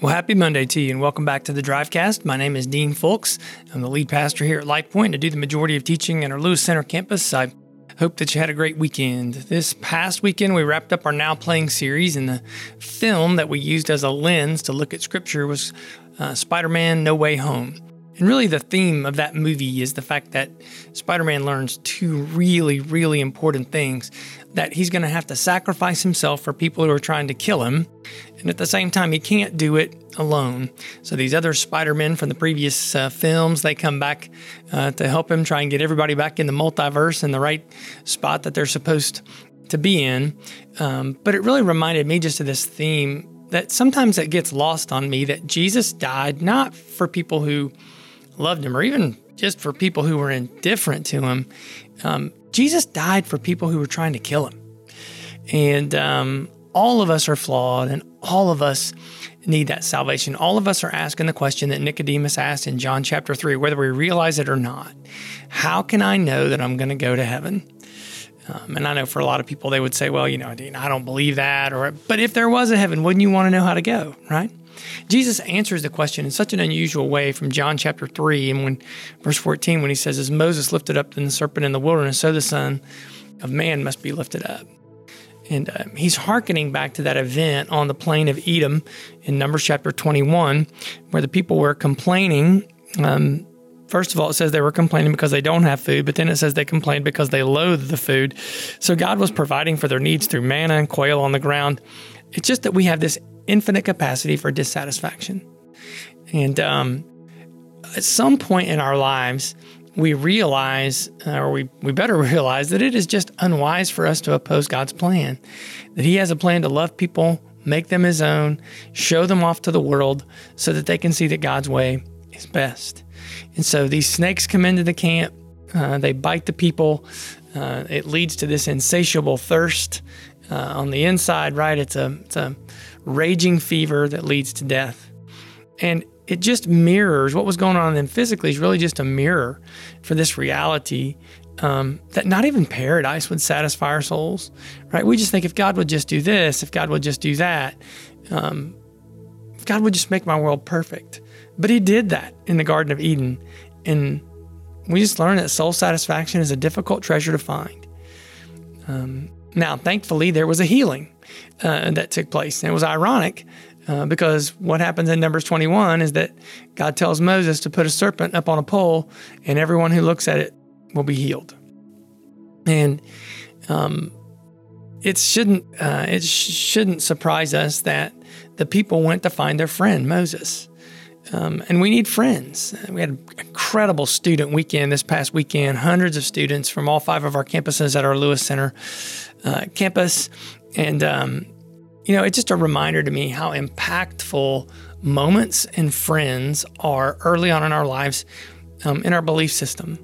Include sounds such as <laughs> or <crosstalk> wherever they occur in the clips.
Well, happy Monday to you, and welcome back to the Drivecast. My name is Dean Fulks. I'm the lead pastor here at Life Point. I do the majority of teaching at our Lewis Center campus. I hope that you had a great weekend. This past weekend, we wrapped up our Now Playing series, and the film that we used as a lens to look at Scripture was uh, Spider Man No Way Home. And really, the theme of that movie is the fact that Spider Man learns two really, really important things that he's going to have to sacrifice himself for people who are trying to kill him. And at the same time, he can't do it alone. So these other Spider-Men from the previous uh, films, they come back uh, to help him try and get everybody back in the multiverse in the right spot that they're supposed to be in. Um, but it really reminded me just of this theme that sometimes it gets lost on me that Jesus died not for people who loved him or even just for people who were indifferent to him. Um, Jesus died for people who were trying to kill him. And um, all of us are flawed and all of us need that salvation. All of us are asking the question that Nicodemus asked in John chapter 3, whether we realize it or not. How can I know that I'm going to go to heaven? Um, and I know for a lot of people, they would say, well, you know, I don't believe that. Or, but if there was a heaven, wouldn't you want to know how to go, right? Jesus answers the question in such an unusual way from John chapter 3 and when verse 14 when he says as Moses lifted up the serpent in the wilderness so the son of man must be lifted up. And uh, he's hearkening back to that event on the plain of Edom in Numbers chapter 21, where the people were complaining. Um, first of all, it says they were complaining because they don't have food, but then it says they complained because they loathe the food. So God was providing for their needs through manna and quail on the ground. It's just that we have this infinite capacity for dissatisfaction. And um, at some point in our lives, we realize, uh, or we, we better <laughs> realize, that it is just unwise for us to oppose God's plan. That He has a plan to love people, make them His own, show them off to the world so that they can see that God's way is best. And so these snakes come into the camp, uh, they bite the people. Uh, it leads to this insatiable thirst uh, on the inside, right? It's a, it's a raging fever that leads to death. And it just mirrors what was going on in them physically, is really just a mirror for this reality um, that not even paradise would satisfy our souls, right? We just think if God would just do this, if God would just do that, um, if God would just make my world perfect. But He did that in the Garden of Eden. And we just learned that soul satisfaction is a difficult treasure to find. Um, now, thankfully, there was a healing uh, that took place. And it was ironic uh, because what happens in Numbers 21 is that God tells Moses to put a serpent up on a pole, and everyone who looks at it will be healed. And um, it shouldn't uh, it sh- shouldn't surprise us that the people went to find their friend Moses. Um, and we need friends. We had an incredible student weekend this past weekend. Hundreds of students from all five of our campuses at our Lewis Center uh, campus and, um, you know, it's just a reminder to me how impactful moments and friends are early on in our lives um, in our belief system.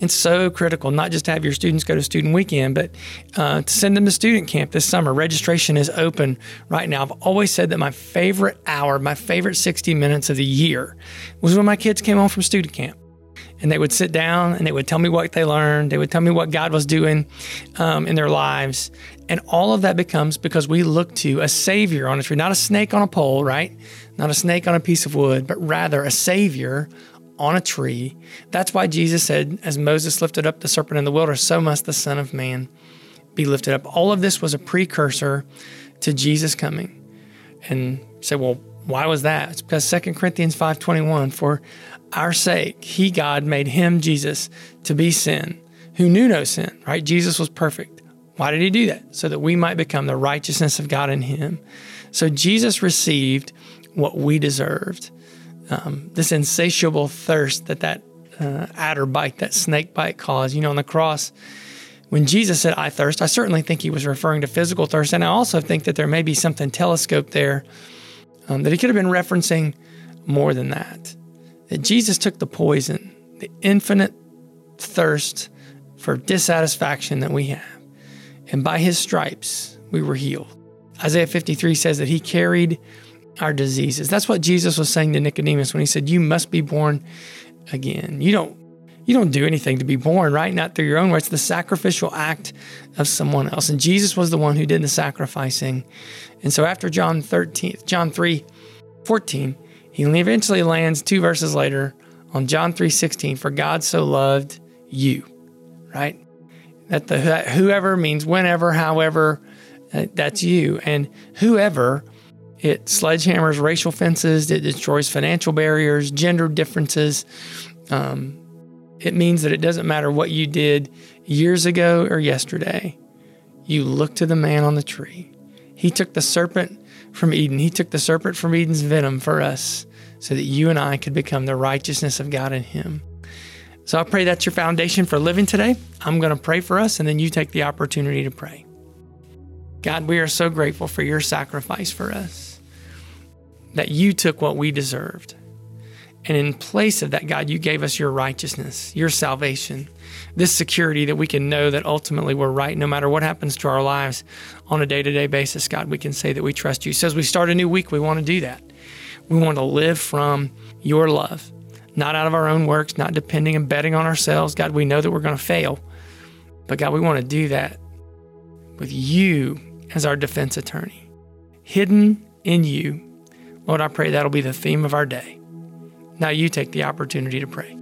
It's so critical not just to have your students go to student weekend, but uh, to send them to student camp this summer. Registration is open right now. I've always said that my favorite hour, my favorite 60 minutes of the year was when my kids came home from student camp and they would sit down and they would tell me what they learned. They would tell me what God was doing um, in their lives. And all of that becomes because we look to a Savior on a tree, not a snake on a pole, right? Not a snake on a piece of wood, but rather a Savior on a tree. That's why Jesus said, as Moses lifted up the serpent in the wilderness, so must the Son of Man be lifted up. All of this was a precursor to Jesus coming. And say, well, why was that? It's because 2 Corinthians 5:21 for our sake he God made him Jesus to be sin who knew no sin, right? Jesus was perfect. Why did he do that? So that we might become the righteousness of God in him. So Jesus received what we deserved. Um, this insatiable thirst that that uh, adder bite, that snake bite caused. You know, on the cross, when Jesus said, I thirst, I certainly think he was referring to physical thirst. And I also think that there may be something telescoped there um, that he could have been referencing more than that. That Jesus took the poison, the infinite thirst for dissatisfaction that we have. And by his stripes, we were healed. Isaiah 53 says that he carried our diseases. That's what Jesus was saying to Nicodemus when he said, You must be born again. You don't you don't do anything to be born, right? Not through your own works. It's the sacrificial act of someone else. And Jesus was the one who did the sacrificing. And so after John 13, John 3, 14, he eventually lands two verses later on John 3:16 for God so loved you, right? That the that whoever means whenever, however, uh, that's you. And whoever it sledgehammers racial fences, it destroys financial barriers, gender differences. Um, it means that it doesn't matter what you did years ago or yesterday. You look to the man on the tree. He took the serpent from Eden. He took the serpent from Eden's venom for us so that you and I could become the righteousness of God in him. So I pray that's your foundation for living today. I'm going to pray for us, and then you take the opportunity to pray. God, we are so grateful for your sacrifice for us, that you took what we deserved. And in place of that, God, you gave us your righteousness, your salvation, this security that we can know that ultimately we're right no matter what happens to our lives on a day to day basis. God, we can say that we trust you. So as we start a new week, we want to do that. We want to live from your love, not out of our own works, not depending and betting on ourselves. God, we know that we're going to fail. But God, we want to do that with you as our defense attorney, hidden in you. Lord, I pray that'll be the theme of our day. Now you take the opportunity to pray.